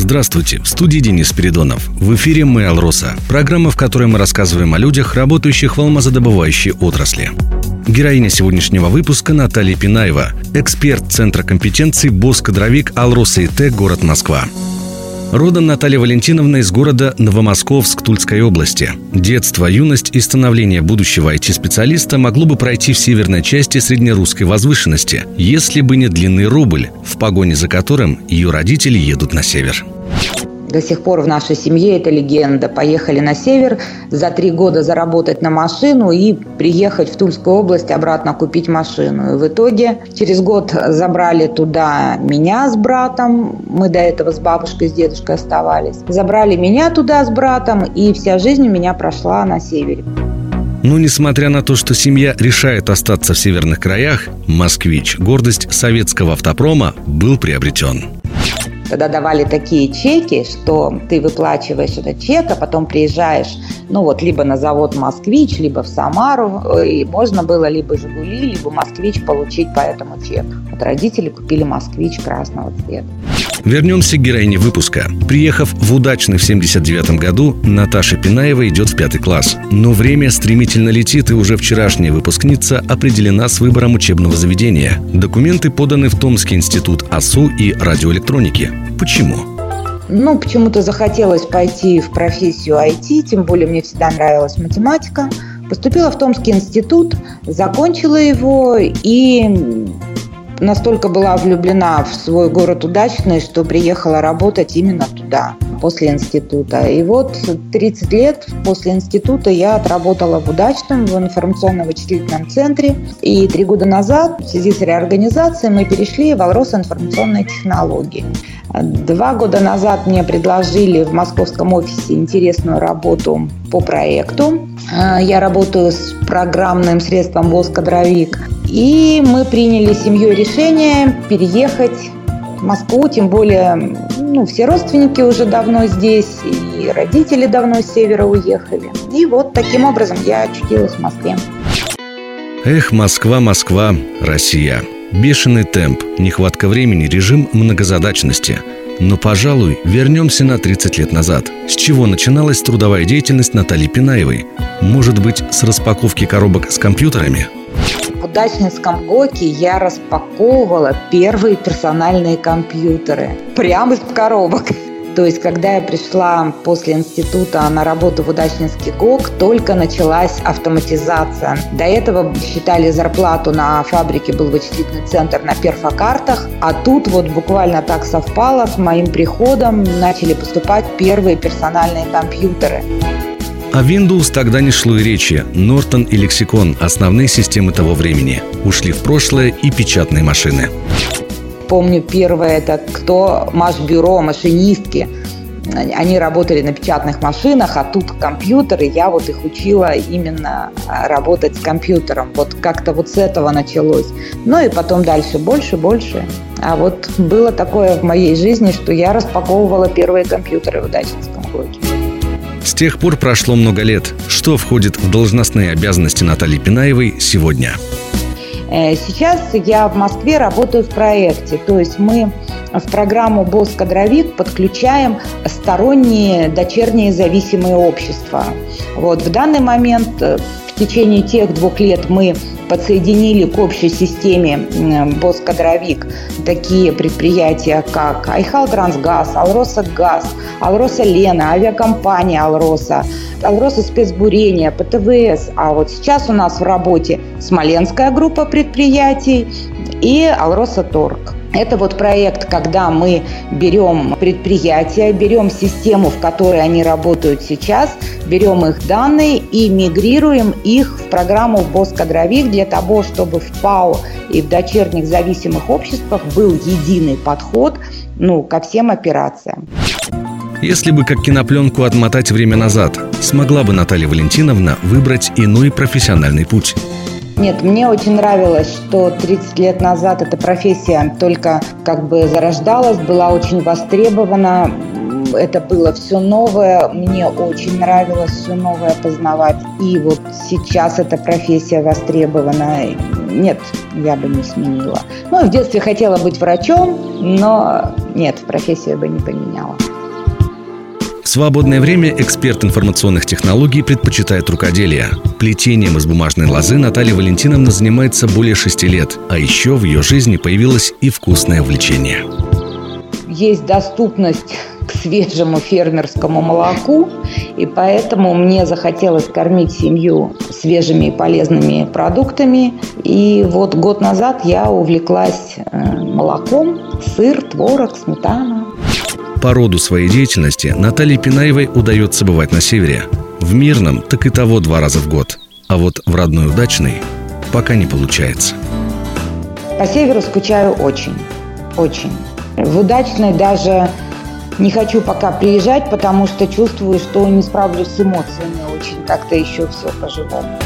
Здравствуйте, в студии Денис Передонов. В эфире «Мы Алроса», программа, в которой мы рассказываем о людях, работающих в алмазодобывающей отрасли. Героиня сегодняшнего выпуска Наталья Пинаева, эксперт Центра компетенций «Босс-кадровик Алроса ИТ. Город Москва». Родом Наталья Валентиновна из города Новомосковск Тульской области. Детство, юность и становление будущего IT-специалиста могло бы пройти в северной части среднерусской возвышенности, если бы не длинный рубль, в погоне за которым ее родители едут на север. До сих пор в нашей семье это легенда. Поехали на север за три года заработать на машину и приехать в Тульскую область обратно купить машину. И в итоге через год забрали туда меня с братом. Мы до этого с бабушкой, с дедушкой оставались. Забрали меня туда с братом, и вся жизнь у меня прошла на севере. Но несмотря на то, что семья решает остаться в северных краях, «Москвич», гордость советского автопрома, был приобретен. Тогда давали такие чеки, что ты выплачиваешь этот чек, а потом приезжаешь, ну вот, либо на завод «Москвич», либо в Самару, и можно было либо «Жигули», либо «Москвич» получить по этому чеку. Вот родители купили «Москвич» красного цвета. Вернемся к героине выпуска. Приехав в удачный в 79 году, Наташа Пинаева идет в пятый класс. Но время стремительно летит, и уже вчерашняя выпускница определена с выбором учебного заведения. Документы поданы в Томский институт АСУ и радиоэлектроники. Почему? Ну, почему-то захотелось пойти в профессию IT, тем более мне всегда нравилась математика. Поступила в Томский институт, закончила его и настолько была влюблена в свой город удачный, что приехала работать именно туда после института. И вот 30 лет после института я отработала в удачном, в информационно-вычислительном центре. И три года назад в связи с реорганизацией мы перешли в Алрос информационные технологии. Два года назад мне предложили в московском офисе интересную работу по проекту. Я работаю с программным средством «Воскадровик». И мы приняли семьей решение переехать в Москву, тем более ну, все родственники уже давно здесь, и родители давно с севера уехали. И вот таким образом я очутилась в Москве. Эх, Москва, Москва, Россия. Бешеный темп, нехватка времени, режим многозадачности. Но, пожалуй, вернемся на 30 лет назад. С чего начиналась трудовая деятельность Натальи Пинаевой? Может быть, с распаковки коробок с компьютерами – в удачнинском ГОКе я распаковывала первые персональные компьютеры прямо из коробок. То есть, когда я пришла после института на работу в Удачнинский ГОК, только началась автоматизация. До этого считали зарплату на фабрике, был вычислительный центр на перфокартах, а тут вот буквально так совпало с моим приходом, начали поступать первые персональные компьютеры. О Windows тогда не шло и речи. Norton и Lexicon – основные системы того времени. Ушли в прошлое и печатные машины. Помню первое, это кто? Маш-бюро, машинистки. Они работали на печатных машинах, а тут компьютеры. Я вот их учила именно а, работать с компьютером. Вот как-то вот с этого началось. Ну и потом дальше больше, больше. А вот было такое в моей жизни, что я распаковывала первые компьютеры в Дачинском блоке. С тех пор прошло много лет. Что входит в должностные обязанности Натальи Пинаевой сегодня? Э, сейчас я в Москве работаю в проекте, то есть мы в программу «Босс Кадровик» подключаем сторонние дочерние зависимые общества. Вот в данный момент э, в течение тех двух лет мы подсоединили к общей системе Боскадровик такие предприятия, как Айхал Трансгаз, Алроса Газ, Алроса Лена, авиакомпания Алроса, Алроса спецбурение, ПТВС. А вот сейчас у нас в работе Смоленская группа предприятий и Алроса Торг. Это вот проект, когда мы берем предприятия, берем систему, в которой они работают сейчас, берем их данные и мигрируем их в программу «Боскадровик» для того, чтобы в ПАО и в дочерних зависимых обществах был единый подход ну, ко всем операциям. Если бы как кинопленку отмотать время назад, смогла бы Наталья Валентиновна выбрать иной профессиональный путь? Нет, мне очень нравилось, что 30 лет назад эта профессия только как бы зарождалась, была очень востребована. Это было все новое, мне очень нравилось все новое познавать. и вот сейчас эта профессия востребована. Нет, я бы не сменила. Ну, в детстве хотела быть врачом, но нет, профессию бы не поменяла. В свободное время эксперт информационных технологий предпочитает рукоделие. Плетением из бумажной лозы Наталья Валентиновна занимается более шести лет, а еще в ее жизни появилось и вкусное увлечение. Есть доступность к свежему фермерскому молоку, и поэтому мне захотелось кормить семью свежими и полезными продуктами. И вот год назад я увлеклась э, молоком, сыр, творог, сметана. По роду своей деятельности Наталье Пинаевой удается бывать на севере. В Мирном так и того два раза в год. А вот в родной удачный пока не получается. По северу скучаю очень, очень. В удачной даже не хочу пока приезжать, потому что чувствую, что не справлюсь с эмоциями очень как-то еще все по-живому.